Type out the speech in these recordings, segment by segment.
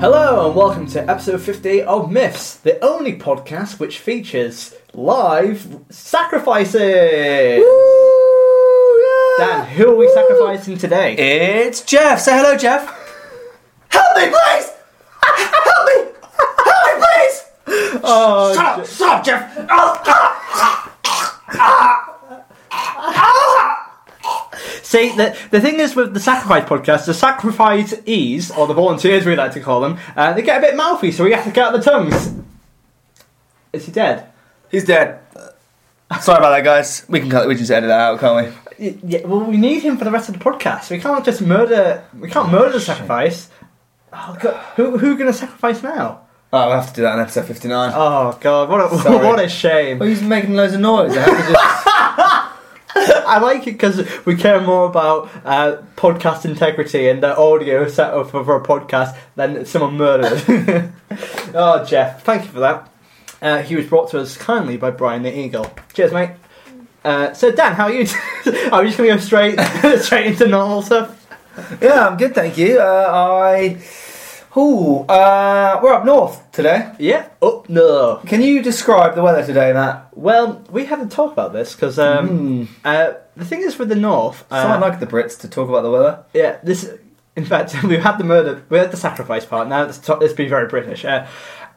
Hello and welcome to episode 50 of Myths, the only podcast which features live sacrifices. Dan, who are we sacrificing today? It's Jeff. Say hello, Jeff. Help me, please! Help me! Help me, please! Oh, Shut up! Shut up, Jeff! Oh, See, the, the thing is with the Sacrifice podcast, the sacrificees, or the volunteers we like to call them, uh, they get a bit mouthy, so we have to cut out the tongues. Is he dead? He's dead. Sorry about that, guys. We can cut. We can just edit that out, can't we? Yeah, well, we need him for the rest of the podcast. We can't just murder. We can't murder the sacrifice. Oh God, who who going to sacrifice now? Oh, we'll have to do that in episode fifty-nine. Oh God, what a Sorry. what a shame. Well, he's making loads of noise. I have to just... I like it because we care more about uh, podcast integrity and the audio setup of a podcast than someone murdered. oh, Jeff, thank you for that. Uh, he was brought to us kindly by Brian the Eagle. Cheers, mate. Uh, so, Dan, how are you? are we just going to go straight straight into normal stuff? yeah, I'm good, thank you. Uh, I. Ooh, uh, we're up north today. Yeah. Oh no. Can you describe the weather today, Matt? Well, we had to talk about this because um, Hmm. uh, the thing is with the north. Uh, Someone like the Brits to talk about the weather. Yeah, this. In fact, we've had the murder, we had the sacrifice part. Now let's, talk, let's be very British. Uh,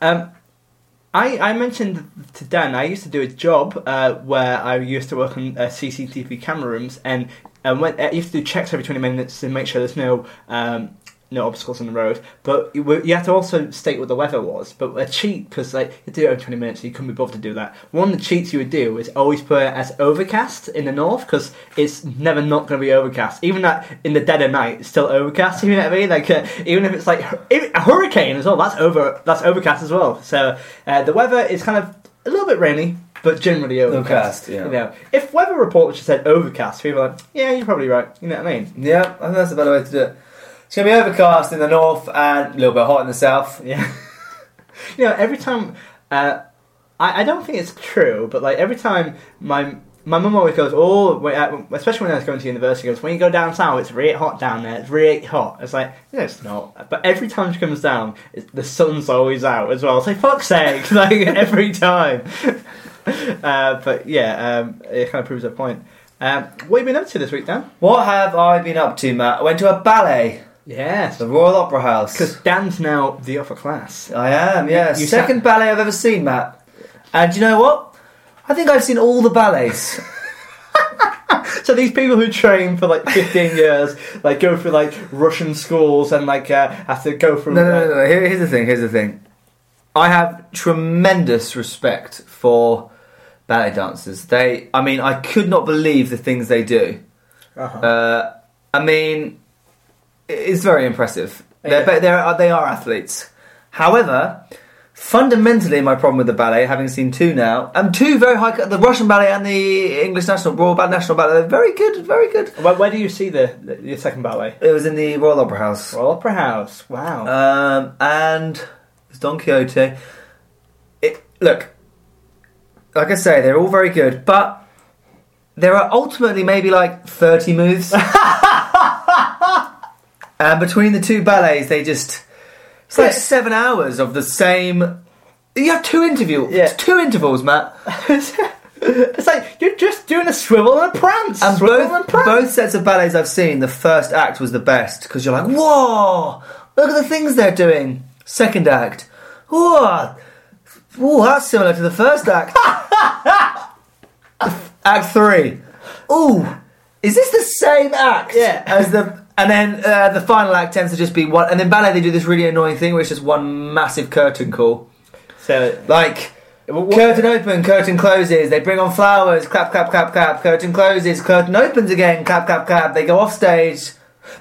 um, I I mentioned to Dan I used to do a job uh, where I used to work on uh, CCTV camera rooms and and when I used to do checks every twenty minutes to make sure there's no. Um, no obstacles on the road, but you, you have to also state what the weather was. But a cheat, because like you do it every twenty minutes, you couldn't be bothered to do that. One of the cheats you would do is always put it as overcast in the north, because it's never not going to be overcast. Even that in the dead of night, it's still overcast. You know what I mean? Like uh, even if it's like a hurricane as well, that's over. That's overcast as well. So uh, the weather is kind of a little bit rainy. But generally overcast. Overcast, yeah. You know, if weather report just said overcast, people are like, yeah, you're probably right. You know what I mean? Yeah, I think that's a better way to do it. It's gonna be overcast in the north and a little bit hot in the south. Yeah. you know, every time, uh, I, I don't think it's true, but like every time my my mum always goes, oh, uh, especially when I was going to university, goes, when you go down south, it's really hot down there. It's really hot. It's like, no, it's not. But every time she comes down, it's, the sun's always out as well. It's like, fuck's sake, like every time. uh, but yeah, um, it kind of proves her point. Um, what have you been up to this week, Dan? What have I been up to, Matt? I went to a ballet, Yes, the Royal Opera House. because Dan's now the upper class. I am, yes. You Second ballet I've ever seen, Matt. And you know what? I think I've seen all the ballets. So these people who train for like 15 years, like go through like Russian schools and like uh, have to go through. No, no, no, no. Here, here's the thing. Here's the thing. I have tremendous respect for ballet dancers. They, I mean, I could not believe the things they do. Uh-huh. Uh, I mean, it's very impressive. They're, Yeah. but they're, they are athletes. However, fundamentally, my problem with the ballet, having seen two now, and two very high, the Russian ballet and the English National Royal Ballet National Ballet, they're very good, very good. Where, where do you see the, the your second ballet? It was in the Royal Opera House. Royal Opera House. Wow. Um, and it's Don Quixote. It, look, like I say, they're all very good, but there are ultimately maybe like 30 moves. and between the two ballets, they just. It's like seven hours of the same. You have two interviews. Yeah. Two intervals, Matt. it's like you're just doing a swivel and a prance. And swivel both, and prance. both sets of ballets I've seen, the first act was the best because you're like, whoa, look at the things they're doing. Second act, whoa, whoa, that's similar to the first act. act three, ooh, is this the same act? Yeah. As the and then uh, the final act tends to just be one. And then ballet they do this really annoying thing where it's just one massive curtain call, So like. Wh- wh- Curtain open, curtain closes. They bring on flowers. Clap, clap, clap, clap. Curtain closes. Curtain opens again. Clap, clap, clap. They go off stage.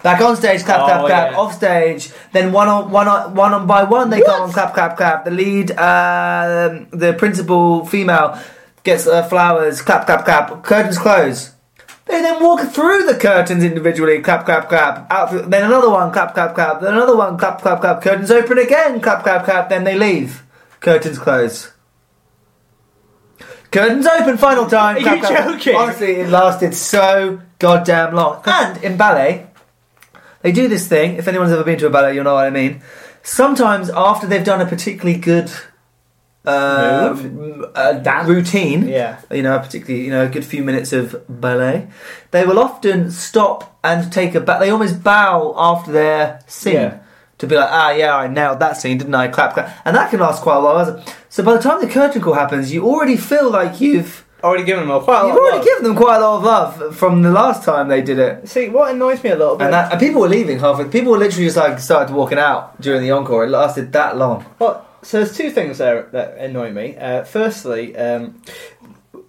Back on stage, clap, Oh, clap, clap. yeah. Off stage, then one on one on one on by one, they What? come on, clap, clap, clap. The lead, um, the principal female gets uh, flowers, clap, clap, clap. Curtains close. They then walk through the curtains individually, clap, clap, clap. Out, th- then another one, clap, clap, clap. Then another one, clap, clap, clap. Curtains open again, clap, clap, clap. Then they leave. Curtains close. Curtains open, final time. Are clap, you clap. joking? Honestly, it lasted so goddamn long. And in ballet, they do this thing. If anyone's ever been to a ballet, you'll know what I mean. Sometimes after they've done a particularly good uh, Move? uh, Dance? routine, Yeah. you know, particularly you know a good few minutes of ballet, they will often stop and take a bow. They almost bow after their scene Yeah. to be like, ah, yeah, I nailed that scene, didn't I? Clap, clap, and that can last quite a while. So by the time the curtain call happens, you already feel like you've Already given them a quite a you've lot of already love. given them quite a lot of love from the last time they did it. See, what annoys me a little bit. And, that, and people were leaving halfway. People were literally just like started walking out during the encore. It lasted that long. Well, so there's two things there that annoy me. Uh, firstly, um,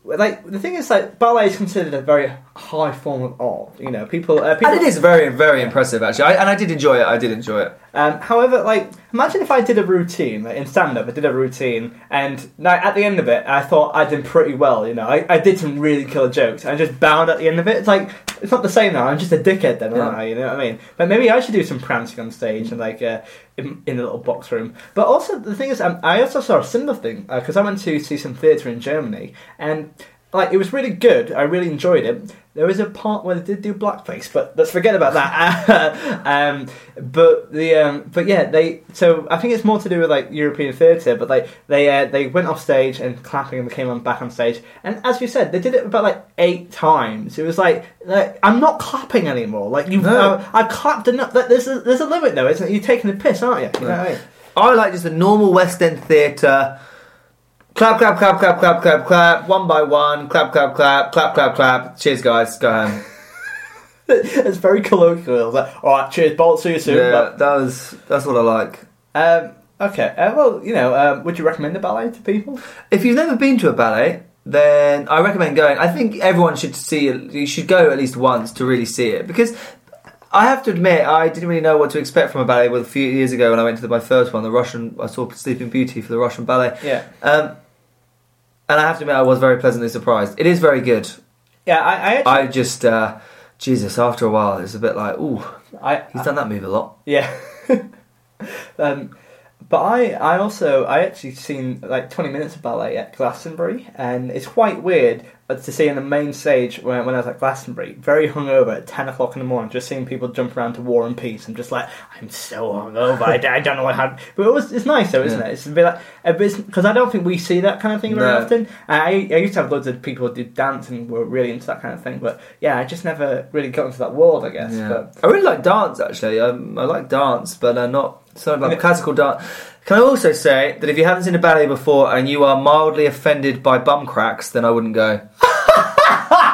like the thing is, like ballet is considered a very high form of art. You know, people. Uh, people And it is very, very impressive actually. I, and I did enjoy it. I did enjoy it. Um, however, like imagine if I did a routine like, in stand up. I did a routine, and now at the end of it, I thought I did pretty well. You know, I, I did some really killer jokes. I just bowed at the end of it. It's like it's not the same now. I'm just a dickhead then, aren't Yeah. I? You know what I mean? But maybe I should do some prancing on stage and like uh, in, in a little box room. But also the thing is, um, I also saw a similar thing because I went to see some theatre in Germany, and like it was really good. I really enjoyed it. There was a part where they did do blackface, but let's forget about that. um, but the um, but yeah, they. So I think it's more to do with like European theatre. But like they uh, they went off stage and clapping, and came on back on stage. And as you said, they did it about like eight times. It was like, like I'm not clapping anymore. Like you, No. uh, I've clapped enough. There's a, there's a limit though, isn't it? You're taking the piss, aren't you? You know I mean? I like just a normal West End theatre. Clap, clap, clap, clap, clap, clap, clap. One by one. Clap, clap, clap, clap, clap, clap. Cheers, guys. Go home. it's very colloquial. It's like, all right, cheers, bolt, see you soon. yeah, But- that was that's what I like. Um, okay. Uh, well, you know, um, would you recommend the ballet to people? If you've never been to a ballet, then I recommend going. I think everyone should see it. You should go at least once to really see it because I have to admit I didn't really know what to expect from a ballet. Well, a few years ago when I went to the, my first one, the Russian, I saw Sleeping Beauty for the Russian ballet, Yeah. um, and I have to admit I was very pleasantly surprised. It is very good. Yeah, I, I actually, I just, uh, Jesus, after a while, it's a bit like, ooh, I, he's done that move a lot. yeah. um, but I, I also, I actually seen like twenty minutes of ballet at Glastonbury, and it's quite weird uh, to see in the main stage when, when I was at Glastonbury, very hungover at ten o'clock in the morning, just seeing people jump around to War and Peace. I'm just like, I'm so hungover. I, I don't know what happened, but it was, it's nice though, isn't Yeah. it? It's a bit like because I don't think we see that kind of thing very No. often. I, I used to have loads of people who did dance and were really into that kind of thing, but yeah, I just never really got into that world, I guess. Yeah. But I really like dance actually. Um, I like dance, but uh, not of like classical dance. Can I also say that if you haven't seen a ballet before and you are mildly offended by bum cracks, then I wouldn't go.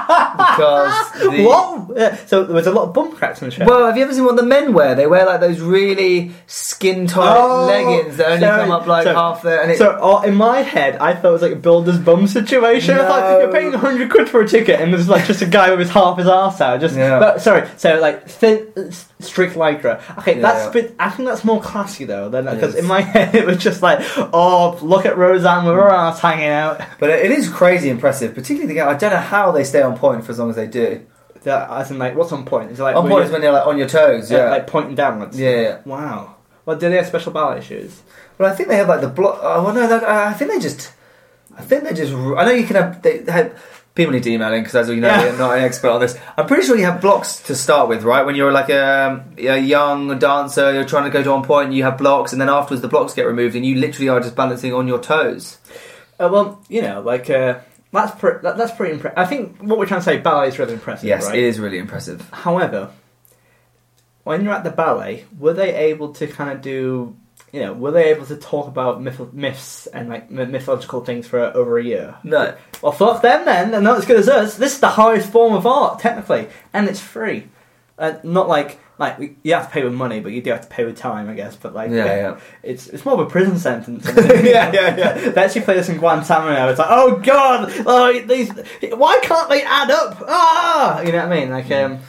because the, what? Yeah, so there was a lot of bum cracks in the show. Well, have you ever seen what the men wear? They wear like those really skin tight Oh, leggings that only come up like So- half there. And it, so oh, in my head, I thought it was like a builder's bum situation. I thought No. you're paying hundred quid for a ticket, and there's like just a guy with his half his ass out. Just, Yeah. but sorry. So like thin, strict lycra. Okay, Yeah, that's yeah. bit. I think that's more classy though, than because in my head it was just like, oh, look at Roseanne with her ass hanging out. but it is crazy impressive, particularly the guy. I don't know how they stay on point for as long as they do. That, as in like, what's on point? Is it like on point is when you're like on your toes. Yeah, like pointing downwards. yeah. yeah. Wow. Well, do they have special ballet shoes? Well, I think they have like the block. Oh well, no, that, uh, I think they just. I think they just. I know you can have. They have. People need to email in because, as you know, Yeah. we're not an expert on this. I'm pretty sure you have blocks to start with, right? When you're like a, a young dancer, you're trying to go to on point, you have blocks, and then afterwards the blocks get removed, and you literally are just balancing on your toes. Uh, well, you know, like uh, that's pre- that, that's pretty impressive. I think what we're trying to say, ballet is really impressive. Yes, right? it is really impressive. However, when you're at the ballet, were they able to kind of do, you know, were they able to talk about myth- myths and like mythological things for over a year? No, Well, fuck them then. They're not as good as us. This is the highest form of art, technically, and it's free. Uh, not like like you have to pay with money, but you do have to pay with time, I guess. But like, Yeah, yeah. it's it's more of a prison sentence. Yeah, yeah, yeah. They actually play this in Guantanamo. It's like, oh god, oh, these, why can't they add up? Ah, you know what I mean? Like, um,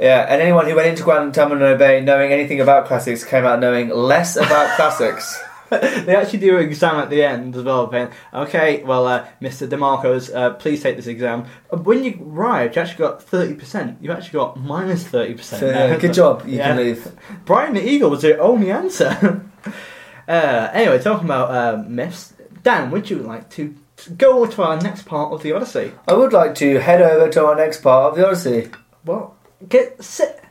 Yeah, and anyone who went into Guantanamo Bay knowing anything about classics came out knowing less about classics. they actually do an exam at the end as well, saying, okay, well, uh, Mr. DeMarcos, uh, please take this exam. Uh, When you arrived, you actually got 30%. You actually got minus 30%. So, yeah, good job. You can leave. Brian the Eagle was the only answer. uh, anyway, talking about uh, myths, Dan, would you like to go to our next part of the Odyssey? I would like to head over to our next part of the Odyssey. Well, get sit,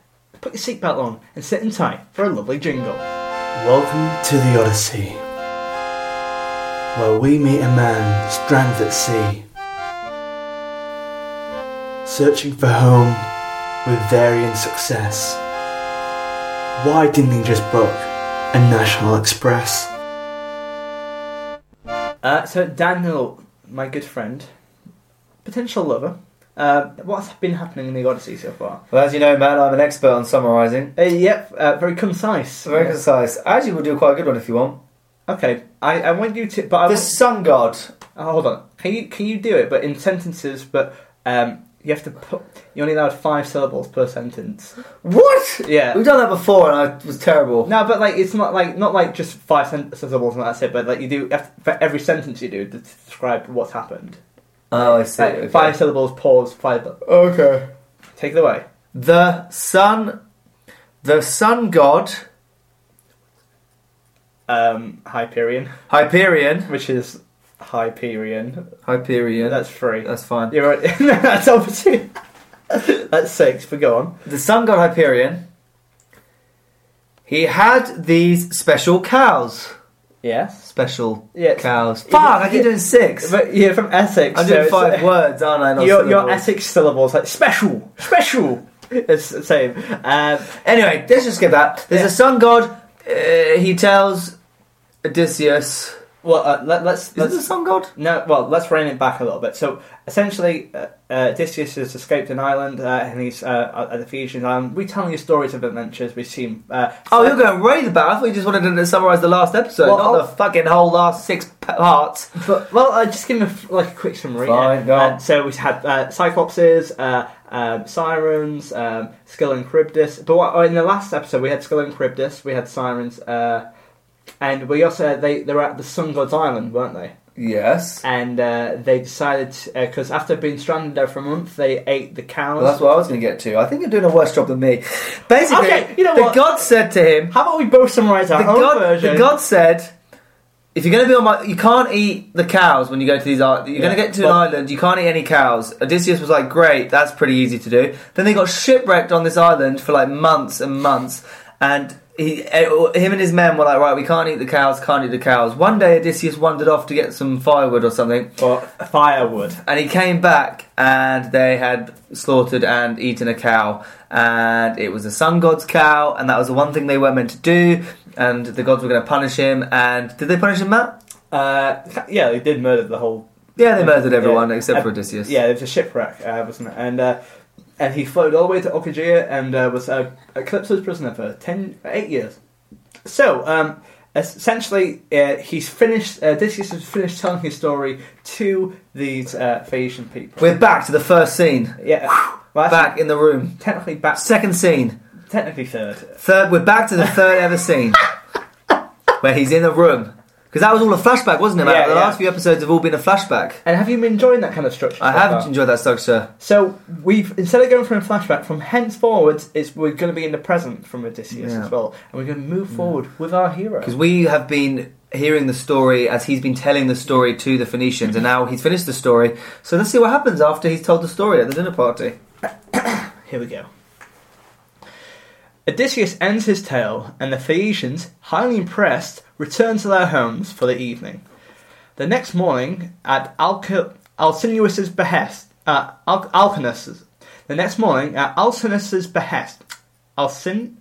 put your seatbelt on, and sit in tight for a lovely jingle. Welcome to the Odyssey, where we meet a man stranded at sea, searching for home with varying success. Why didn't he just book a National Express? Uh, so Daniel, my good friend, potential lover, uh, what's been happening in the Odyssey so far? Well, as you know, man, I'm an expert on summarising. Uh, yep, uh, very concise. Very concise. Actually, we'll do quite a good one if you want. Okay, I, I want you to, but I The want, sun god. oh, hold on. Can you can you do it, but in sentences? But um, you have to put. You only allowed five syllables per sentence. What? Yeah. We've done that before, and I was terrible. No, but like it's not like not like just five sen- syllables and that's it. But like you do you have to- for every sentence you do to describe what's happened. Oh, I see. Like, okay. Five syllables. Pause. Five. Okay. Take it away. The sun, the sun god Um, Hyperion, Hyperion. which is Hyperion. Hyperion. That's three. That's fine. You're right. that's obviously. that's six. But go on. The sun god Hyperion. He had these special cows. Yes. Special Yeah. cows. Fuck! I keep doing six. But you're from Essex. I'm so doing five words, aren't I? Not Your, your. Essex syllables like special, special. It's the same. Um, Anyway, let's just skip that. There's Yeah. a sun god. Uh, he tells Odysseus. Well, uh, let, let's Is it the let's sun god? no. Well, let's rein it back a little bit. So essentially, uh, uh, Odysseus has escaped an island, uh, and he's uh, at the Phoenician island. We telling you stories of adventures. We've seen. Uh, Oh, you're going right about. I thought you just wanted to summarise the last episode, Well, not I'll- the fucking whole last six parts. But, well, uh, just give f- like a quick summary. Fine, on. so we had uh, Cyclopses, uh, um, Sirens, um, Scylla and Charybdis. But what, in the last episode, we had Scylla and Charybdis, we had Sirens, uh, and we also they they were at the Sun God's Island, weren't they? Yes. And uh, they decided because after being stranded there for a month, they ate the cows. Well, that's what I was going to get to. I think you're doing a worse job than me. Basically, Okay, you know the what? god said to him, How about we both summarise our the own god, version? the god said, if you're going to be on my, you can't eat the cows when you go to these. islands. You're going to get to an island. You can't eat any cows. Odysseus was like, great, that's pretty easy to do. Then they got shipwrecked on this island for like months and months, and. He, eh, him and his men were like, right, we can't eat the cows, can't eat the cows. One day, Odysseus wandered off to get some firewood or something, or firewood. and he came back and they had slaughtered and eaten a cow and it was the sun god's cow and that was the one thing they weren't meant to do and the gods were going to punish him and did they punish him matt Uh, yeah, they did murder the whole yeah they murdered everyone Yeah. except for odysseus Yeah, there was a shipwreck, uh, wasn't it? And uh, and he floated all the way to Ogygia and uh, was uh, a Calypso's prisoner for ten, eight years. So, um, essentially, uh, he's finished. Uh, Odysseus has finished telling his story to these uh, Phaeacian people. we're back to the first scene yeah, well, actually, back in the room technically back, second scene technically third. third we're back to the third ever scene where he's in the room because that was all a flashback wasn't it Matt? Yeah, the yeah. last few episodes have all been a flashback And have you been enjoying that kind of structure? i so have far? enjoyed that structure So we've instead of going from a flashback from henceforward, is we're going to be in the present from Odysseus Yeah. as well, and we're going to move mm. forward with our hero. Because we have been hearing the story as he's been telling the story to the Phoenicians, and now he's finished the story. So let's see what happens after he's told the story at the dinner party. Here we go. Odysseus ends his tale, and the Phaeacians, highly impressed, return to their homes for the evening. The next morning, at Alca- Alcinous's behest, uh, Al- Alcinous, the next morning at Alcinous's behest, Alcin,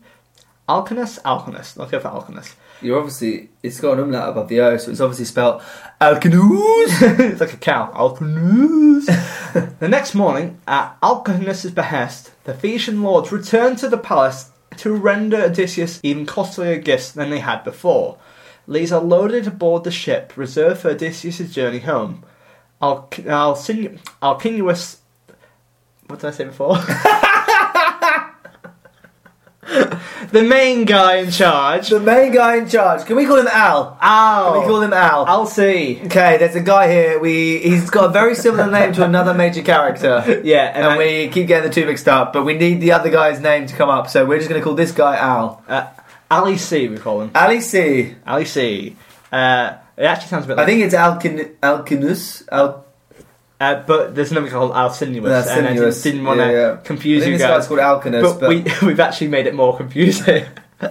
Alcinous, Alcinous. Let's go for Alcinous. You're obviously it's got an umlaut above the O, so it's obviously spelled Alcanus. it's like a cow. Alcinous. the next morning, at Alcinous' behest, the Phaeacian lords returned to the palace to render Odysseus even costlier gifts than they had before. These are loaded aboard the ship reserved for Odysseus' journey home. Alc- Alcin- Alcinous. What did I say before? the main guy in charge. The main guy in charge. Can we call him Al? Al. Can we call him Al? I'll see. Okay, there's a guy here. We he's got a very similar name to another major character. Yeah, and, And I- we keep getting the two mixed up, but we need the other guy's name to come up, so we're just going to call this guy Al. uh, Ali C. We call him Ali C. Ali C. Uh, it actually sounds a bit. I Like, think it's Alkin Alkinus. Al- uh, but there's another called Alcinuous, No, and I Alcinuous. didn't, want to Yeah, yeah. I confuse think you this guys. called Alkinus, but, but, we we've actually made it more confusing.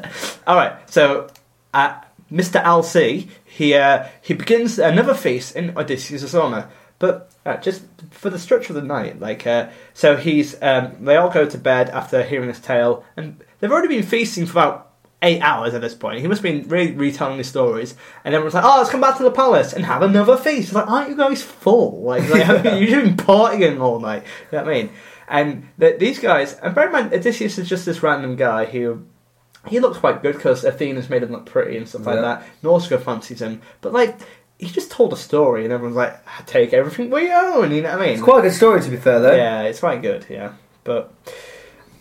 All right, so uh, Mr. Al C. He uh, he begins another feast in Odysseus' honor, but uh, just for the structure of the night, like uh, so he's um, they all go to bed after hearing this tale, and they've already been feasting for about. Eight hours at this point. He must have been really retelling these stories, and everyone's like, "Oh, let's come back to the palace and have another feast." It's like, aren't you guys full? Like, like you've been partying all night. You know what I mean? And th these guys, and bear in mind, Odysseus is just this random guy who he looks quite good because Athena's made him look pretty and stuff like that. Nausicaa fancies him, but like he just told a story, and everyone's like, "Take everything we own." You know what I mean? it's quite a good story to be fair, though. yeah, it's quite good. Yeah, but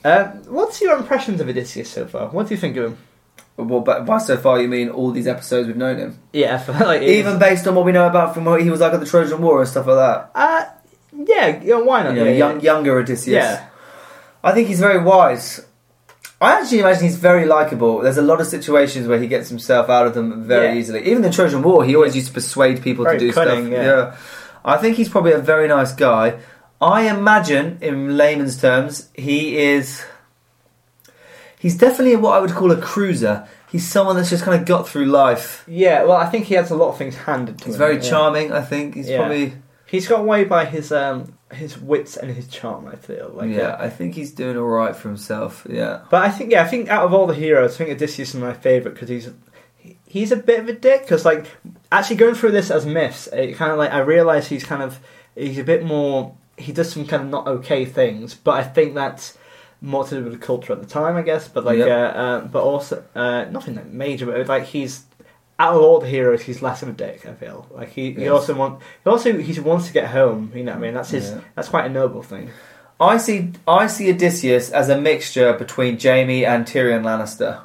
uh, what's your impressions of Odysseus so far? What do you think of him? Well, but by so far you mean all these episodes we've known him, Yeah, like even is- based on what we know about from what he was like at the Trojan War and stuff like that. uh, yeah, yeah, why not? You know, yeah, young, yeah. younger Odysseus. Yeah. I think he's very wise. I actually imagine he's very likable. There's a lot of situations where he gets himself out of them very Yeah. easily. Even the Trojan War, he always used to persuade people Very to do cunning, stuff. yeah. I think he's probably a very nice guy. I imagine, in layman's terms, he is. He's definitely what I would call a cruiser. He's someone that's just kind of got through life. Yeah, well, I think he has a lot of things handed to He's him. very yeah. charming. I think he's Yeah. probably. He's got away by his um his wits and his charm. I feel like yeah, uh, I think he's doing all right for himself. Yeah. But I think yeah, I think out of all the heroes, I think Odysseus is my favorite because he's he's a bit of a dick. Because like actually going through this as myths, it kind of like I realise he's kind of he's a bit more. He does some kind of not okay things, but I think that's more to do with the culture at the time, I guess. But like, Yep. uh, uh, but also uh, nothing that major. But like he's out of all the heroes, he's less of a dick. I feel like he, he Yes. also want he also he wants to get home. You know what I mean? That's his. Yeah. That's quite a noble thing. I see I see Odysseus as a mixture between Jaime and Tyrion Lannister.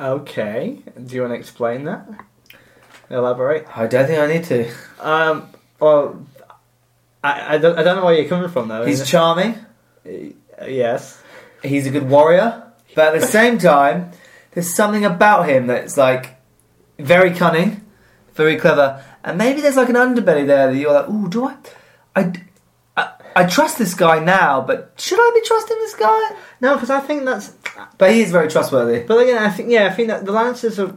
Okay, do you want to explain that? Elaborate. I don't think I need to. Um. Well, I, I don't I don't know where you're coming from though. He's charming, Uh, yes. he's a good warrior, but at the same time, there's something about him that's like very cunning, very clever, and maybe there's like an underbelly there that you're like, ooh, do I, I, I, I trust this guy now, but should I be trusting this guy? No, because I think that's. But he is very trustworthy. But again, I think yeah, I think that the Lancers are.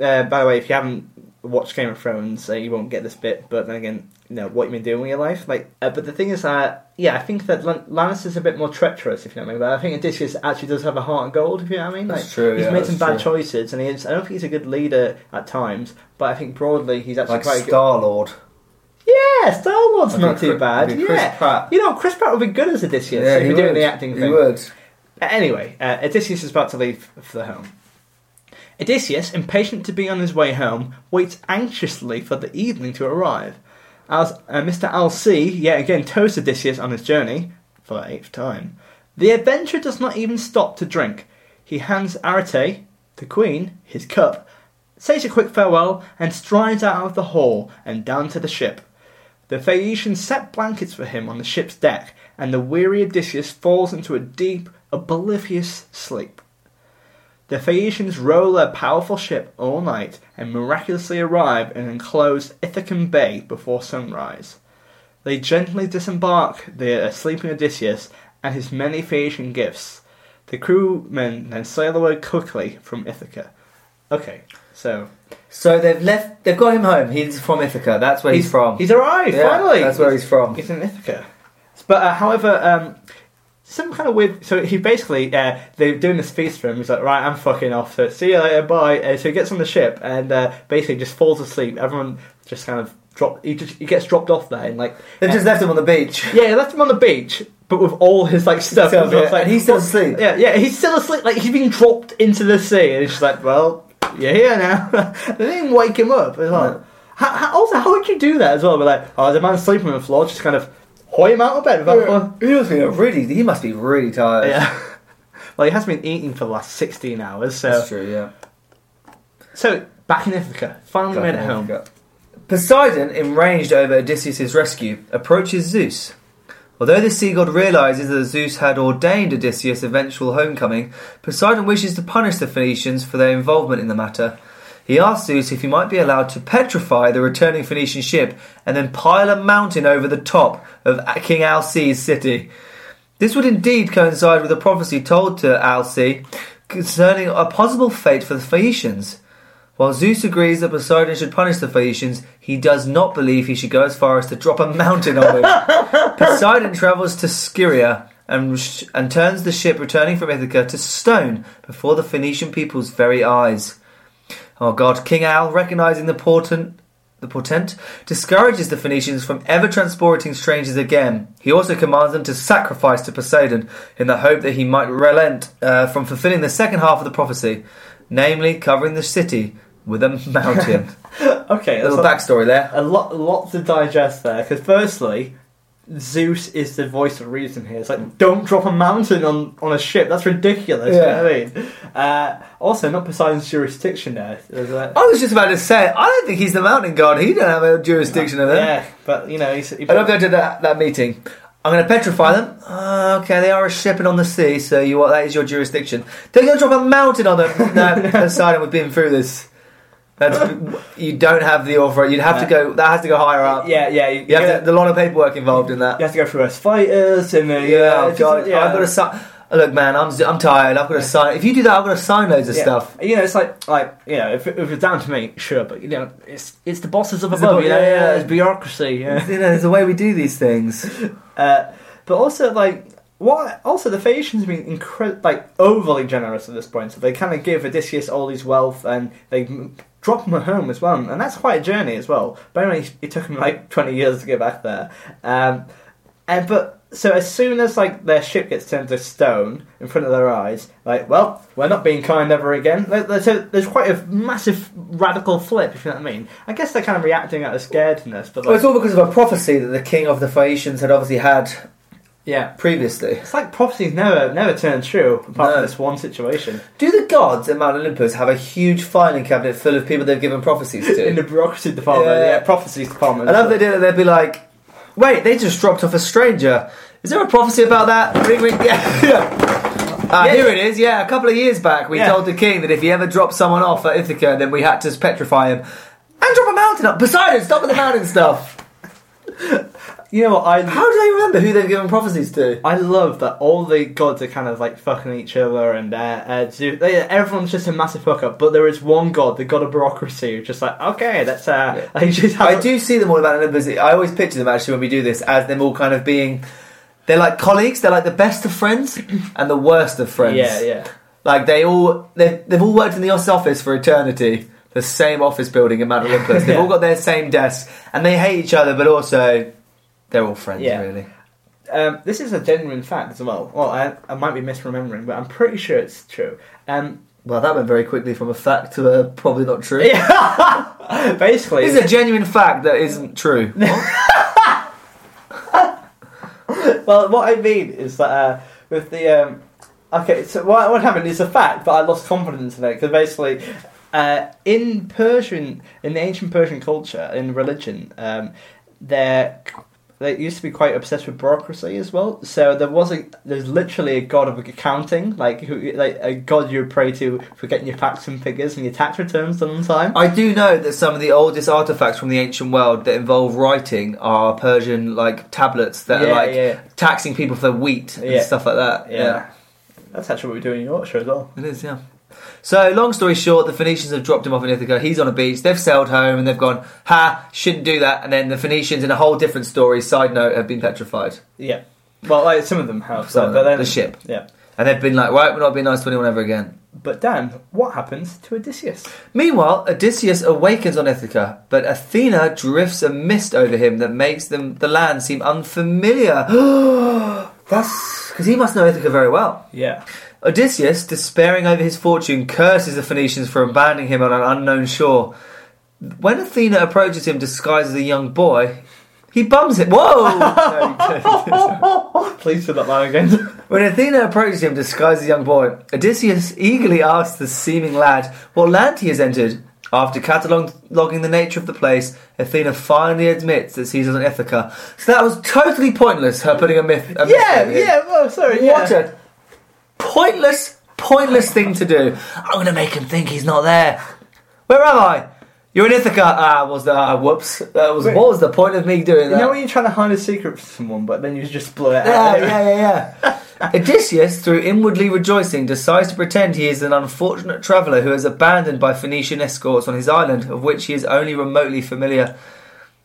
Uh, by the way, if you haven't watched Game of Thrones, uh, you won't get this bit. But then again, you know what you've been doing with your life. Like, uh, but the thing is, uh, yeah, I think that Lan- Lannister's a bit more treacherous, if you know what I mean. But I think Odysseus actually does have a heart of gold, if you know what I mean. That's like, true, He's yeah, made some bad true. choices, and he's. I don't think he's a good leader at times, but I think broadly he's actually Like quite. Star Lord. Yeah, Star Lord's not too bad. Chris Yeah, Pratt. you know, Chris Pratt would be good as Odysseus Yeah, if he you're doing the acting He thing. would. Uh, Anyway, uh, Odysseus is about to leave for the home. Odysseus, impatient to be on his way home, waits anxiously for the evening to arrive. As uh, Mr. Al-C yet again toasts Odysseus on his journey, for the eighth time, the adventurer does not even stop to drink. He hands Arete, the queen, his cup, says a quick farewell, and strides out of the hall and down to the ship. The Phaeacians set blankets for him on the ship's deck, and the weary Odysseus falls into a deep, oblivious sleep. The Phaeacians row their powerful ship all night and miraculously arrive in enclosed Ithacan Bay before sunrise. They gently disembark the sleeping Odysseus and his many Phaeacian gifts. The crewmen then sail away quickly from Ithaca. Okay, so So they've left. They've got him home. He's from Ithaca. That's where he's, from. He's arrived Yeah, finally. That's where he's from. He's in Ithaca. But uh, however, um, some kind of weird. So he basically uh, they're doing this feast for him. He's like, right, I'm fucking off. So see you later, bye. Uh, so he gets on the ship and uh, basically just falls asleep. Everyone just kind of drop. He just he gets dropped off there and like They've just left him on the beach. yeah, he left him on the beach, but with all his like stuff. And it's yeah, like, and he's still asleep. Yeah, yeah, he's still asleep. Like he's been dropped into the sea, and it's just like, well, you're here now. they didn't wake him up as well. No. How, how, also, how would you do that as well? Be like, oh, the man's sleeping on the floor, just kind of hoy him out of bed without. He must be really. He must be really tired. Yeah. Well, he hasn't been eating for the last 16 hours, so. true. Yeah. So, back in Ithaca. Finally made it home. Poseidon, enraged over Odysseus' rescue, approaches Zeus. Although the sea god realizes that Zeus had ordained Odysseus' eventual homecoming, Poseidon wishes to punish the Phoenicians for their involvement in the matter. He asks Zeus if he might be allowed to petrify the returning Phoenician ship and then pile a mountain over the top of King Alces's city. This would indeed coincide with a prophecy told to Alceste concerning a possible fate for the Phoenicians. While Zeus agrees that Poseidon should punish the Phoenicians, he does not believe he should go as far as to drop a mountain on them. Poseidon travels to Scheria and, and turns the ship returning from Ithaca to stone before the Phoenician people's very eyes. Oh God, King Al, recognizing the portent, the portent, discourages the Phoenicians from ever transporting strangers again. He also commands them to sacrifice to Poseidon in the hope that he might relent uh, from fulfilling the second half of the prophecy, namely covering the city with a mountain. Okay, a little backstory there. a lot, a lot to digest there. Because firstly, Zeus is the voice of reason here. It's like, don't drop a mountain on, on a ship. That's ridiculous. You know what I mean? Uh, also, not Poseidon's jurisdiction there. A- I was just about to say, I don't think he's the mountain god. He don't have a jurisdiction over there. yeah, but you know, he's, he, I don't go to that, that meeting. I'm going to petrify them. Uh, okay, they are a ship and on the sea, so you what? That is your jurisdiction. Don't go drop a mountain on them. No, Poseidon, we've been through this. That's you don't have the offer. You'd have to go. That has to go higher up. yeah, yeah. You, You have to, a lot of paperwork involved in that. you have to go through us fighters and uh, Yeah, oh God, yeah. I've got to sign. Look, man, I'm I'm tired. I've got to sign. If you do that, I've got to sign loads of Yeah. stuff. You know, it's like like you know, if, if it's down to me, sure, but you know, it's it's the bosses of above. bo- you know, yeah, yeah. yeah, it's bureaucracy. Yeah. You know, there's a way we do these things. Uh, but also like what? Also, the Phaeacians have been incre- like overly generous at this point. So they kind of give Odysseus all his wealth and they drop him at home as well, and that's quite a journey as well. But anyway, it took him like twenty years to get back there. Um, and but so as soon as like their ship gets turned to stone in front of their eyes, like well, we're not being kind ever again. Like, There's, quite a massive radical flip, if you know what I mean. I guess they're kind of reacting out of scaredness, but Well, like, it's all because of a prophecy that the king of the Phaeacians had obviously had yeah. previously. It's like prophecies never never turn true apart No. from this one situation. Do the gods at Mount Olympus have a huge filing cabinet full of people they've given prophecies to? In the bureaucracy department, Yeah. yeah, prophecies department. I love they did it. They'd be like, "Wait, they just dropped off a stranger. Is there a prophecy about that?" Ring, ring. Yeah. yeah. Uh, Yeah. Here it is. Yeah, a couple of years back, we Yeah. told the king that if he ever dropped someone off at Ithaca, then we had to petrify him and drop a mountain up. Poseidon, stop with the mountain stuff. You know what I How do they remember who they've given prophecies to? I love that all the gods are kind of like fucking each other and uh, uh, they- everyone's just a massive fuck up. But there is one god, the god of bureaucracy, who's just like okay, that's uh, I just I do see them all about numbers. I always picture them actually when we do this as them all kind of being. They're like colleagues. They're like the best of friends and the worst of friends. Yeah, yeah. Like they all they've, they've all worked in the office for eternity. The same office building in Mount Olympus. They've Yeah. all got their same desk and they hate each other, but also they're all friends. Yeah. Really. Um, this is a genuine fact as well. Well, I, I might be misremembering, but I'm pretty sure it's true. Um, Well, that went very quickly from a fact to a probably not true. yeah. Basically, This is a genuine fact that isn't true. well, what I mean is that uh, with the um, okay, so what, what happened is a fact, but I lost confidence in it because basically, uh, in Persian, in the ancient Persian culture, in religion, um, there they used to be quite obsessed with bureaucracy as well. So there was a there's literally a god of accounting, like who like a god you pray to for getting your facts and figures and your tax returns done on time. I do know that some of the oldest artifacts from the ancient world that involve writing are Persian like tablets that are like yeah. taxing people for wheat and Yeah. stuff like that. Yeah. That's actually what we do in Yorkshire as well. It is, yeah. So, long story short, the Phoenicians have dropped him off in Ithaca. He's on a beach. They've sailed home and they've gone, ha, shouldn't do that. And then the Phoenicians, in a whole different story, side note, have been petrified. Yeah. Well, like, some of them have. Some but, but then the ship. Yeah. And they've been like, right, we're not being nice to anyone ever again. But Dan, what happens to Odysseus? Meanwhile, Odysseus awakens on Ithaca, but Athena drifts a mist over him that makes them the land seem unfamiliar. That's because he must know Ithaca very well. Yeah. Odysseus, despairing over his fortune, curses the Phoenicians for abandoning him on an unknown shore. When Athena approaches him disguised as a young boy, he bums it. Whoa! No, Please do that line again. When Athena approaches him disguised as a young boy, Odysseus eagerly asks the seeming lad what land he has entered. After cataloguing the nature of the place, Athena finally admits that she's on Ithaca. So that was totally pointless, her putting a myth. A Yeah, in. yeah. Well, sorry. What yeah. a pointless, pointless thing to do. I'm going to make him think he's not there. Where am I? You're in Ithaca. Ah, was the ah, whoops? That was Wait. what was the point of me doing that? You know when you're trying to hide a secret from someone, but then you just blow it yeah, out. yeah, yeah, yeah. Odysseus, through inwardly rejoicing, decides to pretend he is an unfortunate traveller who is abandoned by Phoenician escorts on his island, of which he is only remotely familiar.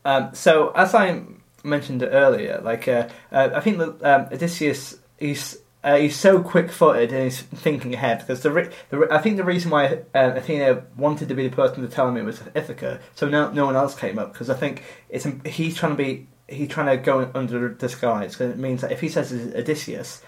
Um, so as I mentioned earlier, like uh, uh, I think that um, Odysseus he's uh, he's so quick-footed and he's thinking ahead because the, re- the re- I think the reason why uh, Athena wanted to be the person to tell him it was Ithaca, so no no one else came up because I think it's he's trying to be he's trying to go under disguise because it means that if he says it's Odysseus.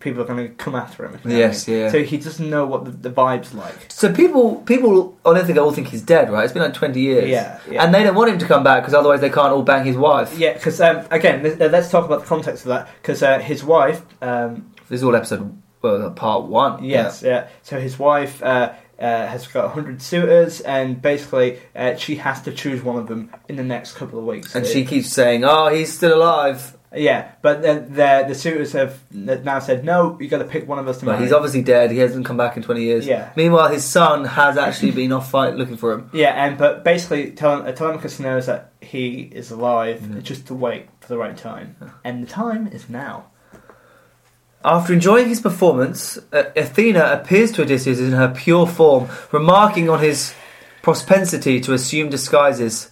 People are going to come after him. if you know what I Yes, mean. yeah. So he doesn't know what the, the vibe's like. So people, people on Ithaca all think he's dead, right? It's been like twenty years, Yeah, yeah. and they don't want him to come back because otherwise they can't all bang his wife. Yeah, because um, again, th- uh, let's talk about the context of that. Because uh, his wife, um, This is all episode, well, part one. yes, yeah. So his wife uh, uh, has got hundred suitors, and basically uh, she has to choose one of them in the next couple of weeks. And she keeps saying, "Oh, he's still alive." yeah, but then the the suitors have now said no. You got to pick one of us to But he's obviously dead. He hasn't come back in twenty years. Yeah. Meanwhile, his son has actually been off fight looking for him. yeah, and but basically, Tele- Telemachus knows that he is alive, Mhm. just to wait for the right time, and the time is now. After enjoying his performance, Athena appears to Odysseus in her pure form, remarking on his propensity to assume disguises.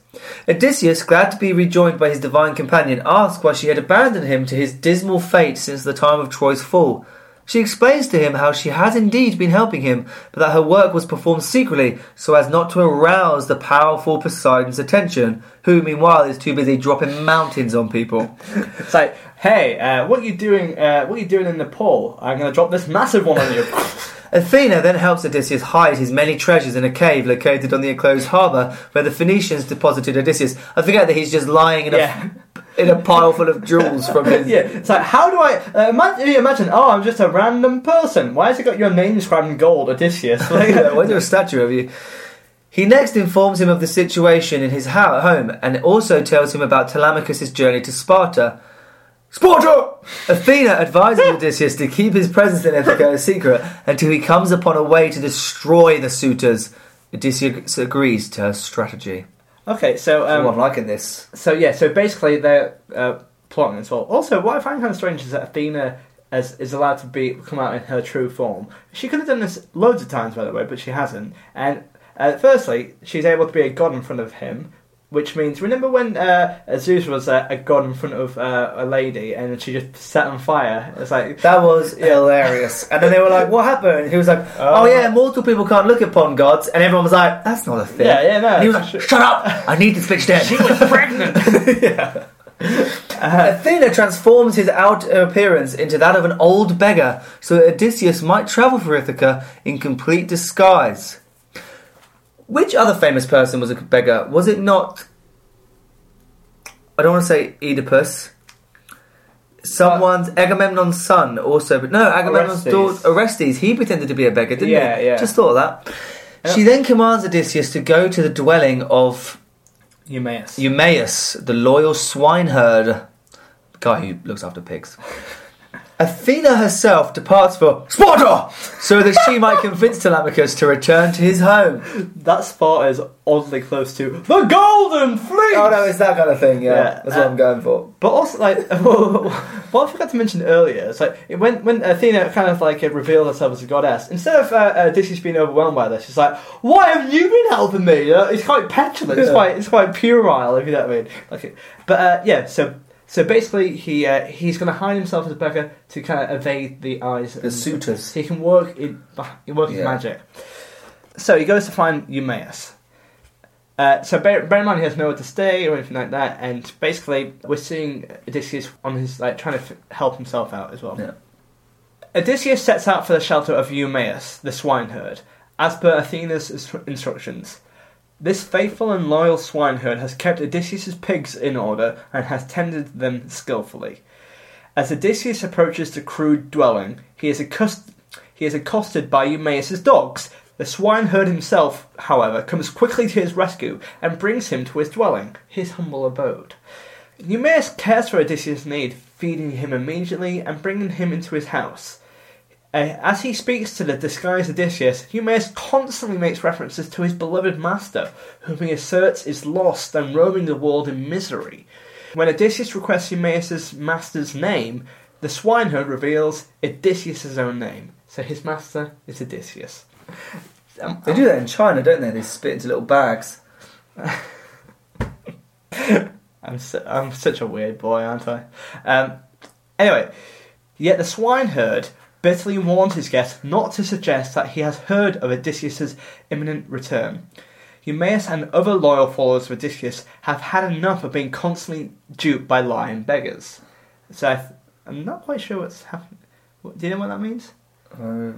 Odysseus, glad to be rejoined by his divine companion, asks why she had abandoned him to his dismal fate since the time of Troy's fall. She explains to him how she has indeed been helping him, but that her work was performed secretly so as not to arouse the powerful Poseidon's attention, who meanwhile is too busy dropping mountains on people. It's like, hey, uh, what are you doing? Uh, what are you doing in Nepal? I'm going to drop this massive one on you. Athena then helps Odysseus hide his many treasures in a cave located on the enclosed harbour where the Phoenicians deposited Odysseus. I forget that he's just lying in a, yeah, in a pile full of jewels from his. yeah. It's like, how do I uh, imagine, imagine? Oh, I'm just a random person. Why has it got your name inscribed in gold, Odysseus? Like, Yeah, Why is there a statue of you? He next informs him of the situation in his ho- home and also tells him about Telemachus' journey to Sparta. Sparta! Athena advises Odysseus to keep his presence in Ithaca a secret until he comes upon a way to destroy the suitors. Odysseus agrees to her strategy. Okay, so oh, I'm um, liking this. so yeah, so basically they're uh, plotting as well. Also, what I find kind of strange is that Athena. As, is allowed to be come out in her true form. She could have done this loads of times, by the way, but she hasn't. And uh, firstly, she's able to be a god in front of him, which means remember when uh, Zeus was uh, a god in front of uh, a lady and she just set on fire. It's like That was hilarious. And then they were like, "What happened?" He was like, "Oh, Oh. yeah, mortal people can't look upon gods." And everyone was like, "That's not a thing." yeah, yeah, no. And he was like, "Shut up! I need this bitch dead." she was pregnant. yeah. Athena transforms his outer appearance into that of an old beggar, so that Odysseus might travel for Ithaca in complete disguise. Which other famous person was a beggar? Was it not? I don't want to say Oedipus. Someone's Agamemnon's son also, but no, Agamemnon's Orestes. daughter Orestes. He pretended to be a beggar, didn't Yeah, he? yeah. Just thought of that. She then commands Odysseus to go to the dwelling of Eumaeus. Eumaeus, the loyal swineherd, guy who looks after pigs. Athena herself departs for Sparta so that she might convince Telemachus to return to his home. that Sparta is oddly close to the Golden Fleet. Oh no, it's that kind of thing, yeah. Yeah, That's what uh, I'm going for. But also, like, what I forgot to mention earlier, it's like it- when when Athena kind of like uh, revealed herself as a goddess, instead of uh, uh, Odysseus being overwhelmed by this, she's like, "Why have you been helping me?" Uh, it's quite petulant. It's quite it's quite puerile, if you know what I mean. Like, but uh, yeah, so so basically, he uh, he's going to hide himself as a beggar to kind of evade the eyes. Of the suitors. He can work in he work his magic. So he goes to find Eumaeus. Uh, so bear, bear in mind he has nowhere to stay or anything like that, and basically we're seeing Odysseus on his like trying to f- help himself out as well. Yeah. Odysseus sets out for the shelter of Eumaeus, the swineherd, as per Athena's instru- instructions. This faithful and loyal swineherd has kept Odysseus's pigs in order and has tended them skillfully. As Odysseus approaches the crude dwelling, he is, he is accosted by Eumaeus' dogs. The swineherd himself, however, comes quickly to his rescue and brings him to his dwelling, his humble abode. Eumaeus cares for Odysseus' need, feeding him immediately and bringing him into his house. Uh, as he speaks to the disguised Odysseus, Eumaeus constantly makes references to his beloved master, whom he asserts is lost and roaming the world in misery. When Odysseus requests Eumaeus' master's name, the swineherd reveals Odysseus' own name. So his master is Odysseus. Um, They do that in China, don't they? They spit into little bags. I'm, su- I'm such a weird boy, aren't I? Um, anyway, yet the swineherd bitterly warns his guest not to suggest that he has heard of Odysseus' imminent return. Eumaeus and other loyal followers of Odysseus have had enough of being constantly duped by lying beggars. So I th- I'm not quite sure what's happening. What, do you know what that means?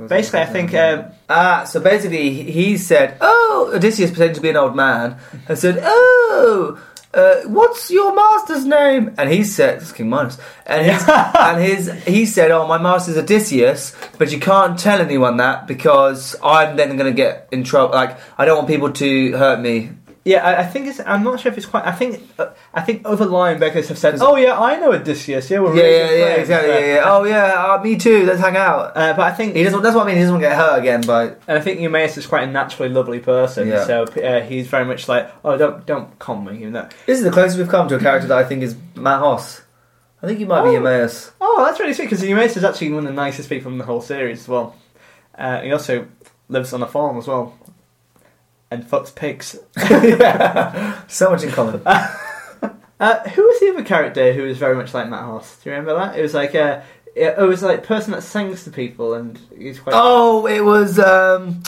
Basically, I think um, Ah, so basically, he- he said, "Oh, Odysseus pretending to be an old man," and said, "Oh, uh, what's your master's name?" And he said, "It's King Minos," and his, and his he said, "Oh, my master's Odysseus, but you can't tell anyone that because I'm then going to get in trouble. Like, I don't want people to hurt me." Yeah, I, I think it's. I'm not sure if it's quite. I think. Uh, I think other lion beggars have said, "Oh yeah, I know Odysseus. Yeah, we're Yeah, really yeah, good yeah, friends." exactly. Uh, Yeah, yeah. Oh, yeah, uh, me too. Let's hang out. Uh, but I think, He doesn't. That's what I mean. He doesn't want to get hurt again But and I think Eumaeus is quite a naturally lovely person. Yeah. So uh, he's very much like, "Oh, don't don't con me," you know. This is the closest we've come to a character that I think is Matt Hoss. I think he might be Oh. Eumaeus. Oh, that's really sweet because Eumaeus is actually one of the nicest people in the whole series as well. Uh, he also lives on a farm as well, and fucks pigs. yeah. So much in common. Uh, who was the other character who was very much like Matt Hoss? Do you remember that? It was like a, it was like person that sings to people, and he's quite. Oh, it was. um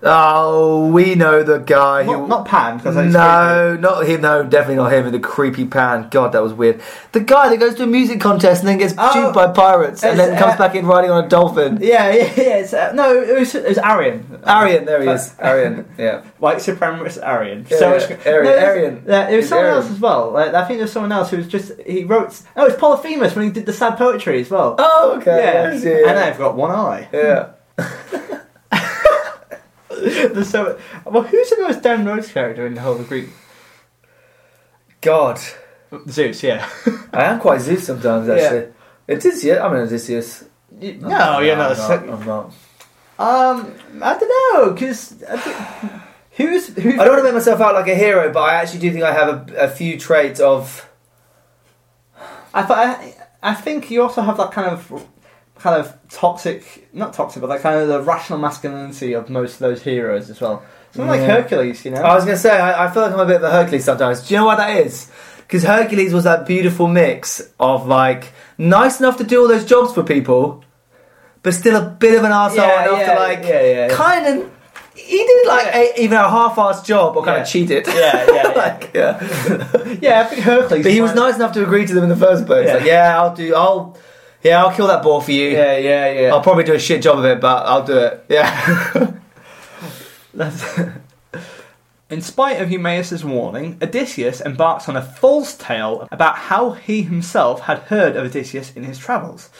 Oh, we know the guy who. not, not Pan because I no, not him. No, definitely not him. The creepy pan. God, that was weird. The guy that goes to a music contest and then gets Oh, duped by pirates and then comes uh, back in riding on a dolphin. Yeah, yeah, yeah. Uh, no, it was, it was Arian. Arian, there he is. Arian, yeah. White supremacist Arian. Yeah, so yeah. Arian, No, Arian. Yeah, it was someone Arian. else as well. Like, I think there was someone else who was just he wrote. Oh, it's Polyphemus when he did the sad poetry as well. Oh, okay. yeah. yeah, and I've got one eye. yeah. So well. Who's the most Dan Rhodes character in the whole of Greek? God, Zeus, yeah. I am quite Zeus sometimes. Actually, it is. Yeah, I'm an Odysseus. no, you're not. I'm not. I'm not. Um, I don't know because who's who's. I don't want to make myself out like a hero, but I actually do think I have a, a few traits of. I, th- I I think you also have that kind of kind of toxic, not toxic, but that kind of the rational masculinity of most of those heroes as well. Something like Hercules, you know. I was going to say, I, I feel like I'm a bit of a Hercules sometimes. Do you know why that is? Because Hercules was that beautiful mix of like nice enough to do all those jobs for people, but still a bit of an arsehole Yeah, enough yeah, to like yeah, yeah, yeah. kind of. He did like a, even a half-assed job, or kind Yeah. of cheated. Yeah, yeah, yeah. like, yeah. yeah, I think Hercules. But he was nice enough to agree to them in the first place. Yeah. Like, yeah, I'll do. I'll. Yeah, I'll kill that boar for you. Yeah, yeah, yeah. I'll probably do a shit job of it, but I'll do it. Yeah. That's- In spite of Eumaeus' warning, Odysseus embarks on a false tale about how he himself had heard of Odysseus in his travels.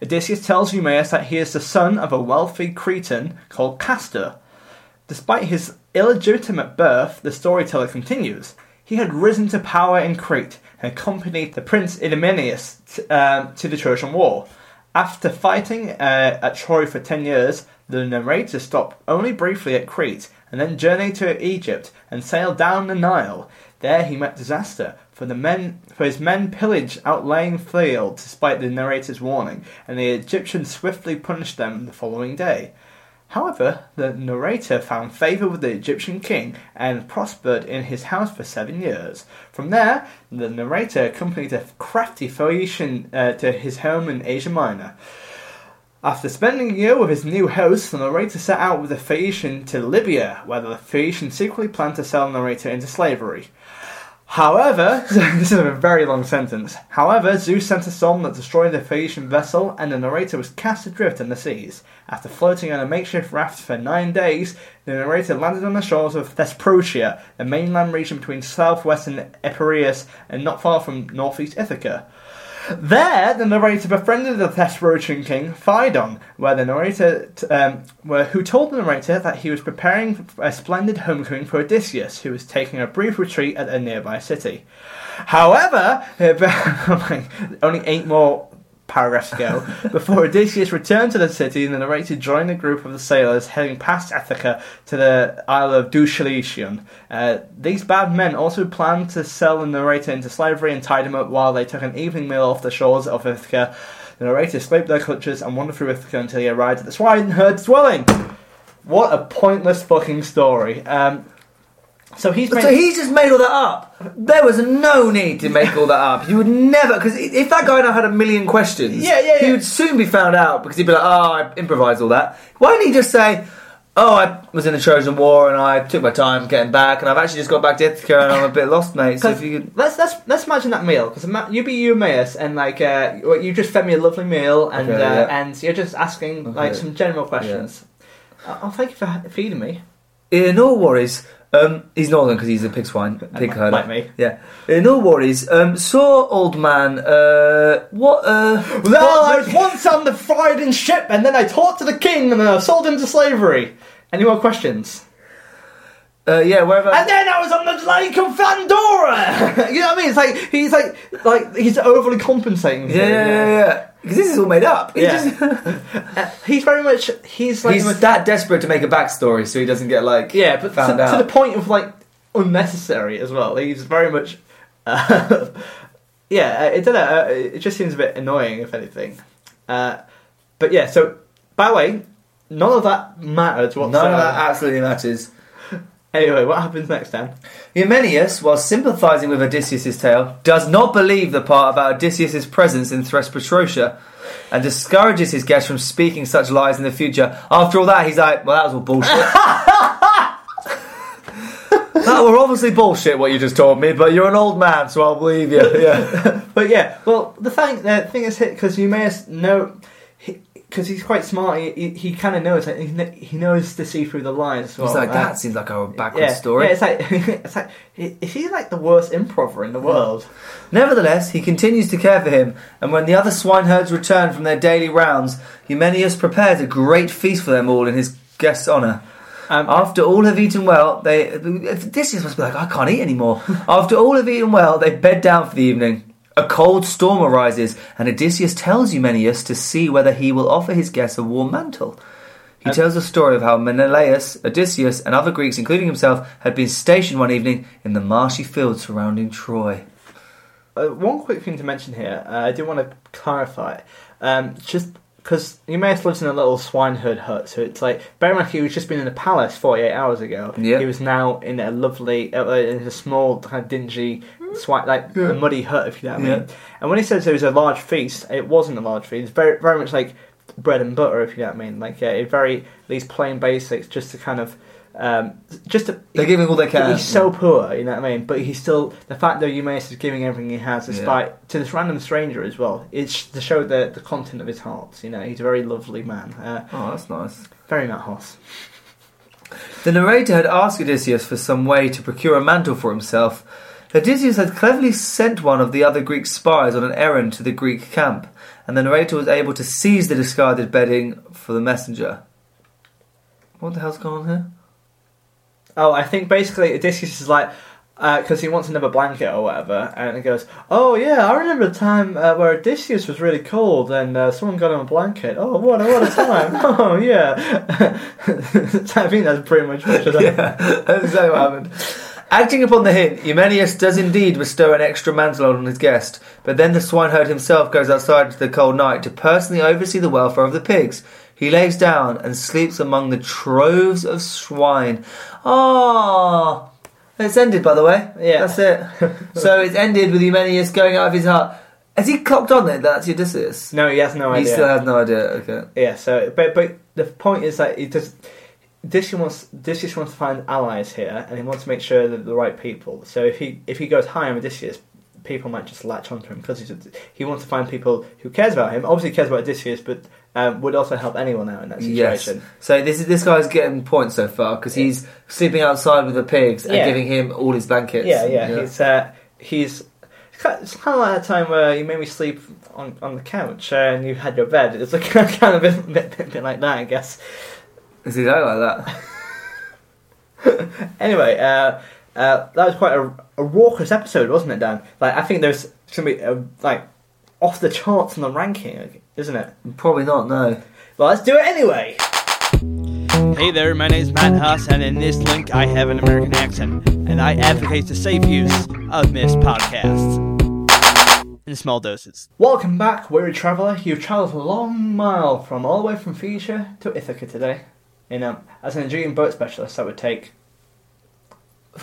Odysseus tells Eumaeus that he is the son of a wealthy Cretan called Castor. Despite his illegitimate birth, the storyteller continues. He had risen to power in Crete and accompanied the prince Idomeneus t- um, to the Trojan War. After fighting uh, at Troy for 10 years, the narrator stopped only briefly at Crete and then journeyed to Egypt and sailed down the Nile. There he met disaster, for the men for his men pillaged outlying fields despite the narrator's warning, and the Egyptians swiftly punished them the following day. However, the narrator found favour with the Egyptian king and prospered in his house for seven years. From there, the narrator accompanied a crafty Phoenician uh, to his home in Asia Minor. After spending a year with his new host, the narrator set out with the Phoenician to Libya, where the Phoenician secretly planned to sell the narrator into slavery. However, this is a very long sentence. However, Zeus sent a storm that destroyed the Phoenician vessel, and the narrator was cast adrift in the seas. After floating on a makeshift raft for nine days, the narrator landed on the shores of Thesprotia, the mainland region between southwestern Epirus and not far from northeast Ithaca. There, the narrator befriended the Thesprotian king Phaedon, where the narrator, um, where, who told the narrator that he was preparing a splendid homecoming for Odysseus, who was taking a brief retreat at a nearby city. However, only eight more paragraphs ago, before Odysseus returned to the city, the narrator joined a group of the sailors heading past Ithaca to the Isle of Duchalicion. Uh, these bad men also planned to sell the narrator into slavery and tied him up while they took an evening meal off the shores of Ithaca. The narrator escaped their clutches and wandered through Ithaca until he arrived at the swineherd's dwelling. What a pointless fucking story. Um, so he's made, So he just made all that up. There was no need to make all that up. You would never, because if that guy now had a million questions, Yeah, yeah, yeah, he would soon be found out because he'd be like, "Oh, I improvised all that." Why didn't he just say, "Oh, I was in the Trojan War and I took my time getting back, and I've actually just got back to Ithaca and I'm a bit lost, mate." So if you could, let's let's let's imagine that meal because you'd be Eumaeus and like uh, you just fed me a lovely meal and Okay, uh, yeah. and you're just asking like some general questions. Oh, oh, thank you for feeding me. in no worries. Um, he's northern because he's a pig swine, pig herder. Like me. Yeah. In no worries. Um, so old man, uh, what? Uh, Well, what- I was once on the Freudian ship, and then I talked to the king, and then I sold him to slavery. Any more questions? Uh, yeah, wherever. And then I was on the Lake of Pandora. you know what I mean? It's like he's like like he's overly compensating. Yeah, yeah, yeah, yeah. Because this is all made up. He Yeah. just- Uh, he's very much he's like he's that desperate to make a backstory so he doesn't get like yeah, but to, found to out. the point of like unnecessary as well. He's very much. Uh, yeah, I, I don't know. Uh, it just seems a bit annoying, if anything. Uh, but yeah, so by the way, none of that matters None of that absolutely matters. Anyway, what happens next, Dan? Eumenius, while sympathising with Odysseus' tale, does not believe the part about Odysseus' presence in Thesprotrotia and discourages his guests from speaking such lies in the future. After all that, he's like, well, that was all bullshit. that were obviously bullshit what you just told me, but you're an old man, so I'll believe you. Yeah. But yeah, well, the thing the thing is hit because you may as- know because he's quite smart. He, he, he kind of knows that he, kn- he knows to see through the lines. Well. He's like, Uh, that seems like a backward yeah, story. Yeah, it's like it's like is he like the worst improver in the world? Nevertheless, he continues to care for him, and when the other swineherds return from their daily rounds, Eumenius prepares a great feast for them all in his guest's honour. Um, After all have eaten well, they Odysseus must be like, I can't eat anymore. After all have eaten well, they bed down for the evening. A cold storm arises, and Odysseus tells Eumenius to see whether he will offer his guests a warm mantle. He tells the story of how Menelaus, Odysseus, and other Greeks, including himself, had been stationed one evening in the marshy fields surrounding Troy. Uh, one quick thing to mention here, uh, I do want to clarify, um, just because Eumaeus lives in a little swineherd hut, so it's like, bear in mind he was just been in a palace 48 hours ago. Yeah. He was now in a lovely, uh, in a small, kind of dingy, swine, like a muddy hut, if you know what I mean. Yeah. And when he says there was a large feast, it wasn't a large feast. It's very, very much like bread and butter, if you know what I mean. Like, yeah, it very, these plain basics, just to kind of, um, just to, They're giving all they can. He's so poor, you know what I mean. But he's still the fact that Eumaeus is giving everything he has, despite to this random stranger as well. It's to show the the content of his heart. You know, he's a very lovely man. Uh, Oh, that's nice. very Matt Hoss. The narrator had asked Odysseus for some way to procure a mantle for himself. Odysseus had cleverly sent one of the other Greek spies on an errand to the Greek camp, and the narrator was able to seize the discarded bedding for the messenger. What the hell's going on here? Oh, I think basically Odysseus is like. Because he wants another blanket or whatever, and he goes, "Oh yeah, I remember the time uh, where Odysseus was really cold, and uh, someone got him a blanket. Oh, what a what a time! oh yeah, I think that's pretty much what is. yeah, that's exactly what happened. Acting upon the hint, Eumenius does indeed bestow an extra mantle on his guest, but then the swineherd himself goes outside into the cold night to personally oversee the welfare of the pigs. He lays down and sleeps among the troves of swine. Ah, it's ended, by the way. Yeah. that's it. so it's ended with Eumenius going out of his hut. Has he clocked on it? That's Odysseus. No, he has no idea. he still has no idea. Okay. Yeah, so but but the point is that he does. Odysseus wants Odysseus wants to find allies here, and he wants to make sure that the right people. So if he if he goes high on Odysseus, people might just latch onto him because he's, he wants to find people who cares about him. Obviously, cares about Odysseus, but um, would also help anyone out in that Yes. situation. So this is this guy's getting points so far because he's sleeping outside with the pigs and Yeah. giving him all his blankets. Yeah, yeah, he's uh, he's It's kind of like that time where you made me sleep on, on the couch uh, and you had your bed. It's like kind of a bit, bit, bit, bit like that, I guess. Is he like that? Anyway, uh, uh, that was quite a, a raucous episode, wasn't it, Dan? Like, I think there's going to be uh, like off the charts in the ranking, isn't it? Probably not. No. Well, let's do it anyway. Hey there, my name is Matt Huss, and in this link I have an American accent, and I advocate the safe use of missed podcasts in small doses. Welcome back, weary traveller. You've travelled a long mile from all the way from Fiji to Ithaca today. In um, as an Aegean boat specialist, that would take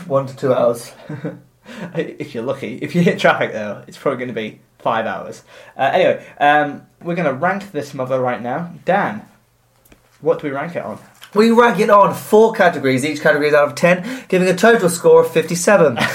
One to two hours. if you're lucky. If you hit traffic though, it's probably going to be five hours. Uh, anyway, um, we're going to rank this mother right now. Dan, what do we rank it on? We rank it on four categories. Each category is out of ten, giving a total score of fifty-seven.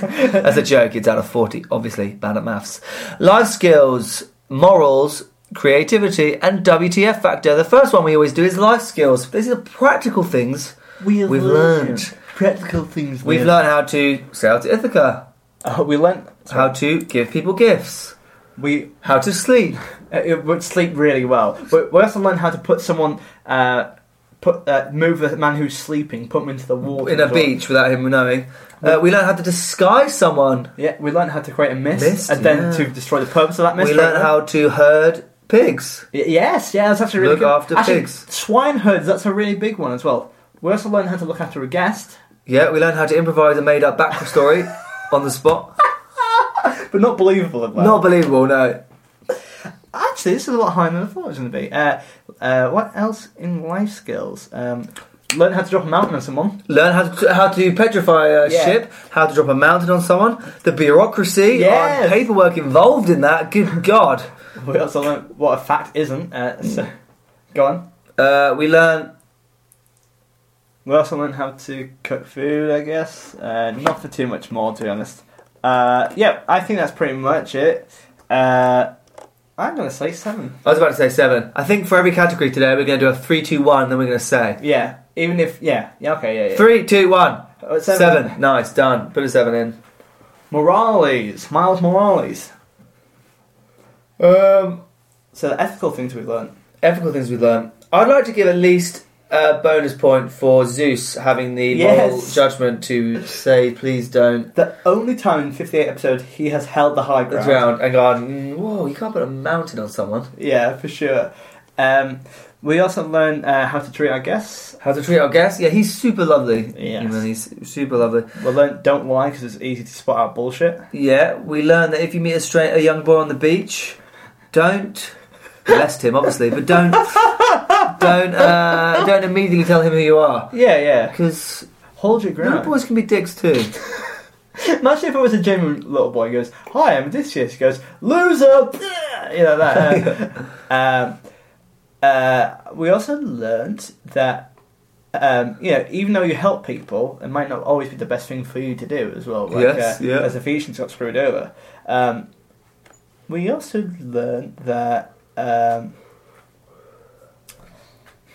As a joke. It's out of forty. Obviously, bad at maths. Life skills, morals, creativity, and WTF factor. The first one we always do is life skills. These are practical things We We've learned. practical things. we've learned how to sail to Ithaca, Uh, we learned how to give people gifts, we how to sleep. uh, it would sleep really well. But we also learned how to put someone, uh, put uh, move the man who's sleeping, put him into the water in a beach without him knowing. Uh, we learned how to disguise someone. Yeah, we learned how to create a mist, Mist, and then yeah. to destroy the purpose of that mist. we learned there. how to herd pigs. Y- Yes, yeah, that's actually really Look good. after actually, pigs. Swineherds, that's a really big one as well. We also learned how to look after a guest, Yeah, we learned how to improvise a made-up backstory on the spot. but not believable. Not believable, no. Actually, this is a lot higher than I thought it was going to be. Uh, uh, what else in life skills? Um, learn how to drop a mountain on someone. Learn how to how to petrify a Yeah. ship, how to drop a mountain on someone, the bureaucracy Yes. on paperwork involved in that. Good God. We also learned what a fact isn't. Uh, so, go on. Uh, we learn We also learned how to cook food, I guess. Uh, not for too much more, to be honest. Uh, yeah, I think that's pretty much it. Uh, I'm going to say seven. I was about to say seven. I think for every category today we're going to do a three, two, one. Then we're going to say Yeah, even if yeah, yeah, okay, yeah, yeah. three, two, one. Uh, Seven. Nice, done. Put a seven in. Morales, Miles Morales. Um, So the ethical things we've learned. ethical things we learn. I'd like to give at least a bonus point for Zeus having the moral judgment to say, please don't The only time in 58 episodes he has held the high ground. drown and gone, mm, whoa, you can't put a mountain on someone. Yeah, for sure. Um, we also learned uh, how to treat our guests. How to treat our guests? Yeah, he's super lovely. Yes. You he's super lovely. We learned don't lie because it's easy to spot out bullshit. Yeah, we learned that if you meet a straight a young boy on the beach, don't molest him, obviously, but don't don't uh, don't immediately tell him who you are Yeah, yeah. because Hold your ground. little boys can be dicks too. Imagine if it was a genuine little boy who goes, Hi, I'm Odysseus. He goes, Loser! You know, that. Uh, um, uh, we also learned that, um, you know, even though you help people, it might not always be the best thing for you to do as well. Like, Yes, uh, yeah. As Phaeacians got screwed over. Um, we also learned that, um,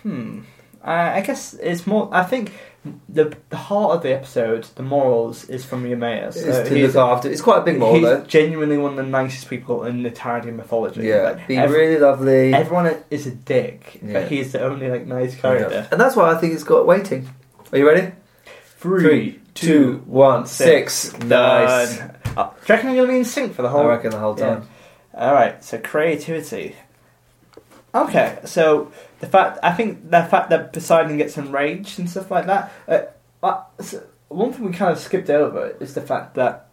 hmm, I, I guess it's more, I think the the heart of the episode, the morals, is from Eumaeus. Is Uh, to he's- look after. It's quite a big moral he's though. genuinely one of the nicest people in the entirety mythology. Yeah, Like, be every- really lovely. everyone is a dick, Yeah. but he's the only like nice Yeah. character. And that's why I think it's got waiting. Are you ready? Three, two, one, six. Nice. Uh, do you reckon I'm gonna be in sync for the whole? I reckon the whole Yeah. All right, so creativity. Okay, so the fact I think the fact that Poseidon gets enraged and stuff like that. Uh, uh, so one thing we kind of skipped over is the fact that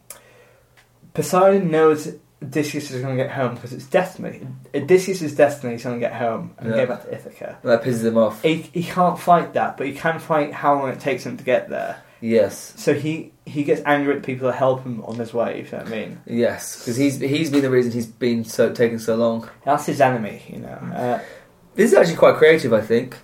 Poseidon knows Odysseus is going to get home because it's destiny. Odysseus' destiny is going to get home and Yeah. get back to Ithaca. That pisses him off. He, he can't fight that, but he can fight how long it takes him to get there. Yes. So he, he gets angry at the people that help him on his way. If you know what I mean, Yes, because he's he's been the reason he's been so taking so long. that's his enemy. You know. Uh, This is actually quite creative. I think.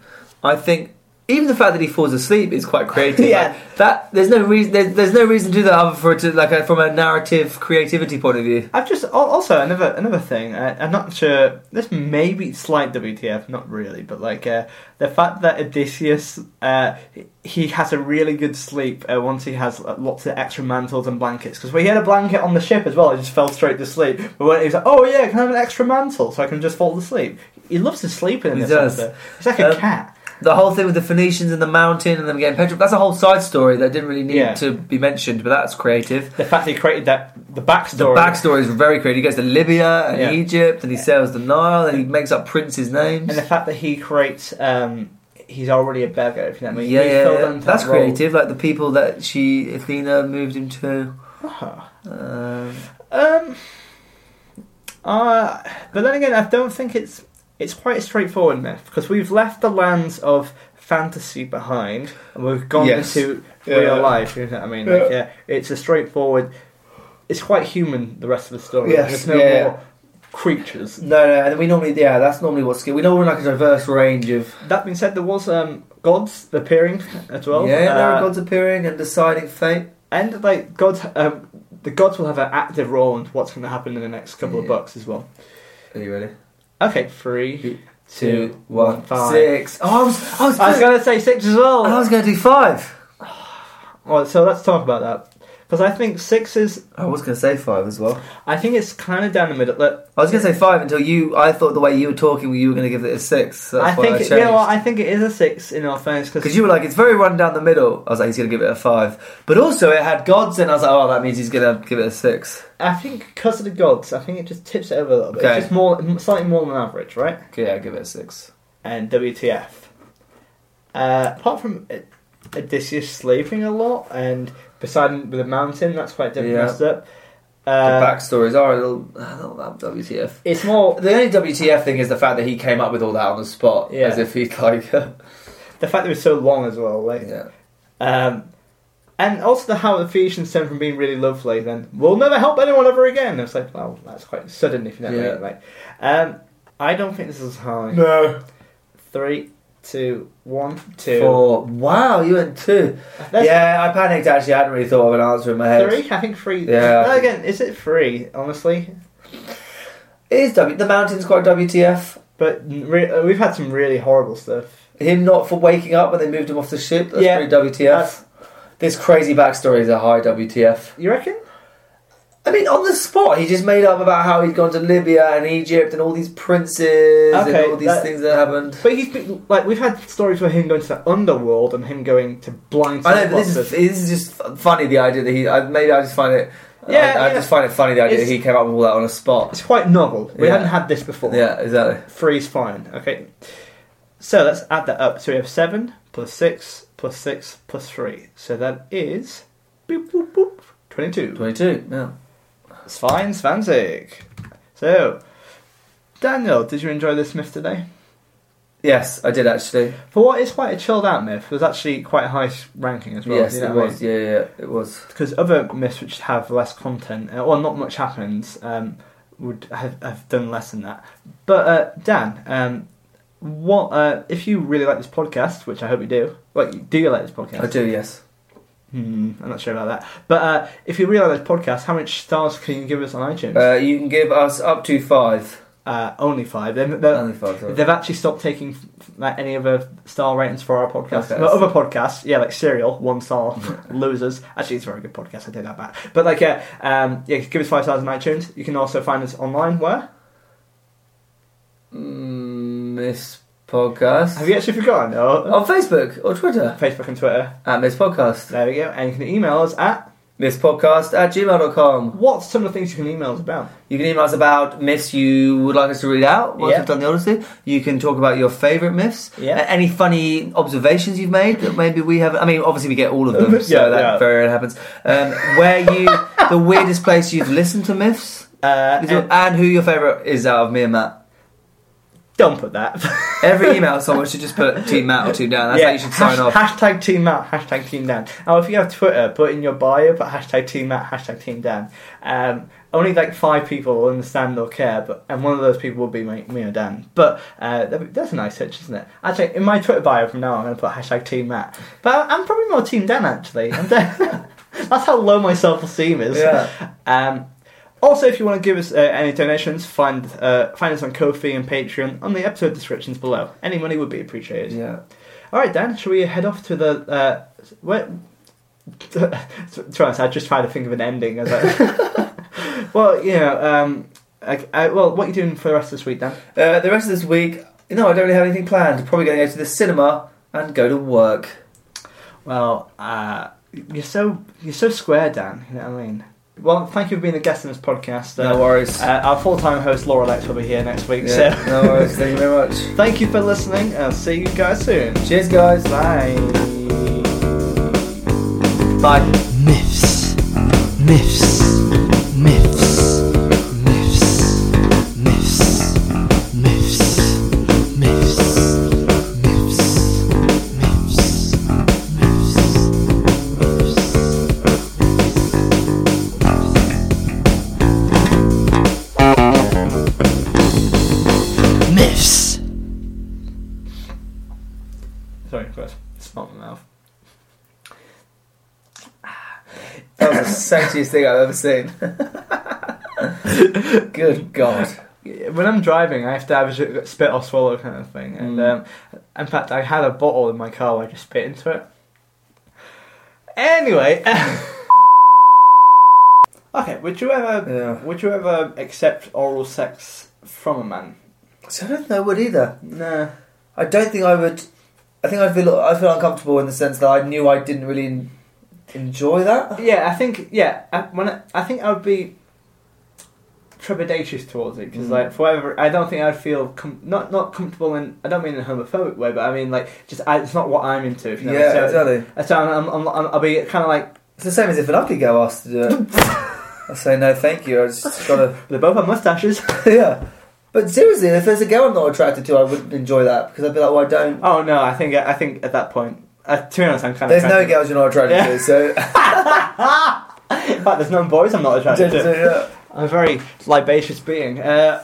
I think even the fact that he falls asleep is quite creative. Yeah. Like, that there's no reason there's, there's no reason to do that other for it to like a, from a narrative creativity point of view. I've just also another another thing. I, I'm not sure. This may be slight WTF, not really, but like uh, the fact that Odysseus uh, he has a really good sleep uh, once he has uh, lots of extra mantles and blankets. Because we had a blanket on the ship as well. He just fell straight to sleep. But when he was like, "Oh yeah, can I have an extra mantle so I can just fall asleep?" He loves to sleep in He this. does. episode. He's like a Um, cat. The whole thing with the Phoenicians and the mountain and them getting petrified, that's a whole side story that didn't really need Yeah. to be mentioned, but that's creative. The fact that he created that the backstory. The backstory. is very creative. He goes to Libya and Yeah. Egypt and he sails the Nile and he makes up princes' names. and the fact that he creates. Um, he's already a beggar. If you know what I mean. yeah, yeah, yeah. that's role. creative. Like the people that she, Athena, moved him to. Um, Um, uh, but then again, I don't think it's it's quite a straightforward myth because we've left the lands of fantasy behind and we've gone Yes. into Yeah. real life. You know what I mean? Like, yeah, it's a straightforward. It's quite human. The rest of the story. Yes, There's no yeah. more creatures. no, no, and we normally, yeah, that's normally what's good. We know we're in like a diverse range of. That being said, there was um, gods appearing as well. yeah, there Uh, are gods appearing and deciding fate. and like gods. Um, the gods will have an active role in what's going to happen in the next couple of books as well. Are you ready? Okay, three, Two, one, five. six. Oh, I was, I was, I was going to say six as well. I was going to do five. Well, so let's talk about that because I think six is. I was going to say five as well. I think it's kind of down the middle. Look, I was going to say five until you. I thought the way you were talking, you were going to give it a six. So I think I it, you what, I think it is a six in our fairness Because because you were like, it's very run down the middle. I was like, he's going to give it a five. But also, it had gods, and I was like, oh, that means he's going to give it a six. I think because of the gods, I think it just tips it over a little bit. Okay. It's just more, slightly more than average, right? Okay, yeah, I'll give it a six. And WTF. Uh, apart from Odysseus sleeping a lot and Poseidon with a mountain, that's quite different. Yeah. messed up. The Uh, backstories are a little, a little um, WTF. it's more The only WTF thing is the fact that he came up with all that on the spot, Yeah. as if he'd like, the fact that it was so long as well. Like, yeah. Um, and also the how the Phoenicians stem from being really lovely, then we'll never help anyone ever again. It's like, well, that's quite sudden if you know what I mean. Like, um, I don't think this is high. No. Three, two, one, two. Four. Wow, you went two. That's yeah, I panicked actually. I hadn't really thought of an answer in my head. Three? I think three. Yeah. Well, again, is it three? Honestly, It is W. The mountain's quite WTF. but re- uh, we've had some really horrible stuff. Him not for waking up when they moved him off the ship. That's Yeah. pretty WTF. this crazy backstory is a high WTF. You reckon? I mean, on the spot, he just made up about how he'd gone to Libya and Egypt and all these princes and all these that- things that happened. But he's been, like we've had stories where him going to the underworld and him going to blind. I know, but this is this is just funny. The idea that he I, maybe I just find it. Yeah, I, I yeah. just find it funny the idea It's- that he came up with all that on a spot. It's quite novel. We Yeah. hadn't had this before. Yeah, exactly. Three's fine. Okay. So let's add that up. So we have seven plus six plus six plus three. So that is boop boop boop twenty-two. Twenty-two. Yeah. Fine, it's. So, Daniel, did you enjoy this myth today? Yes, I did actually. For what is quite a chilled out myth, it was actually quite a high ranking as well. yes, you know it what I was. Yeah, yeah, it was. because other myths which have less content, uh, or not much happens, um, would have, have done less than that. But uh, Dan, um, what uh, if you really like this podcast, which I hope you do? Like, do you like this podcast? I do. Yes. Hmm, I'm not sure about that. But uh, if you really like this podcast, how much stars can you give us on iTunes? Uh, you can give us up to five. Uh, only five. They're, they're, Only five. Sorry. They've actually stopped taking like any other star ratings for our podcast. Okay. Other podcasts, yeah, like Serial, one star, losers. Actually, it's a very good podcast. I did that back. But like, yeah, um, yeah, give us five stars on iTunes. You can also find us online. Where Mm, Miss Podcast. have you actually forgotten? Oh, on Facebook or Twitter Facebook and Twitter. at Myths Podcast. There we go. And you can email us at. Myths Podcast at gmail.com. What's some of the things you can email us about? You can email us about myths you would like us to read out once Yeah. we've done the Odyssey. You can talk about your favourite myths. Yeah. Any funny observations you've made that maybe we haven't. I mean, obviously we get all of them, so Yeah, that yeah. very rarely happens. Um, where you, the weirdest place you've listened to myths, Uh, and, and and who your favourite is out of me and Matt. Don't put that. Every email, someone should just put Team Matt or Team Dan. That's how you should sign hash- off. Hashtag Team Matt, hashtag Team Dan. Now, if you have Twitter, put in your bio, put hashtag Team Matt, hashtag Team Dan. Um, only like five people will understand or care, but and one of those people will be me, me or Dan. But uh, that's a nice touch, isn't it? Actually, in my Twitter bio from now, on, I'm going to put hashtag Team Matt. But I'm probably more Team Dan, actually. I'm Dan- that's how low my self-esteem is. Yeah. Um, also, if you want to give us uh, any donations, find uh, find us on Ko-fi and Patreon on the episode descriptions below. Any money would be appreciated. Yeah. All right, Dan. Shall we head off to the uh, where? to be honest, I just tried to think of an ending. As I well, you know, um, I, I, well, what are you doing for the rest of this week, Dan? Uh, the rest of this week, you know, I don't really have anything planned. Probably going to go to the cinema and go to work. Well, uh, you're so you're so square, Dan. You know what I mean? Well, thank you for being a guest in this podcast. No Uh, worries. uh, our full-time host Laura Lex will be here next week. Yeah, So no worries. Thank you very much. thank you for listening. I'll see you guys soon. Cheers, guys. Bye. Bye. Myths. Myths. Myths. Sexiest thing I've ever seen. Good God. When I'm driving, I have to have a spit or swallow kind of thing. And Mm. um, in fact, I had a bottle in my car where I just spit into it. Anyway. okay, would you ever Yeah. would you ever accept oral sex from a man? So I don't think I would either. Nah. I don't think I would. I think I feel I feel uncomfortable in the sense that I knew I didn't really enjoy that. Yeah, I think yeah. I, when I, I think I would be trepidatious towards it because Mm. like forever I don't think I'd feel com- not not comfortable in I don't mean in a homophobic way, but I mean like just I, it's not what I'm into. You know yeah, so, exactly. So I'm, I'm, I'm, I'll be kind of like It's the same as if an ugly girl asked to do it. I say no, thank you. I just gotta. they both have mustaches. yeah. But seriously, if there's a girl I'm not attracted to, I wouldn't enjoy that because I'd be like, well, I don't. oh no, I think I think at that point, uh, to be honest, I'm kind There's of. no girls you're not attracted Yeah. to, so. In fact, there's no boys I'm not attracted to. I'm a very libacious being. Uh,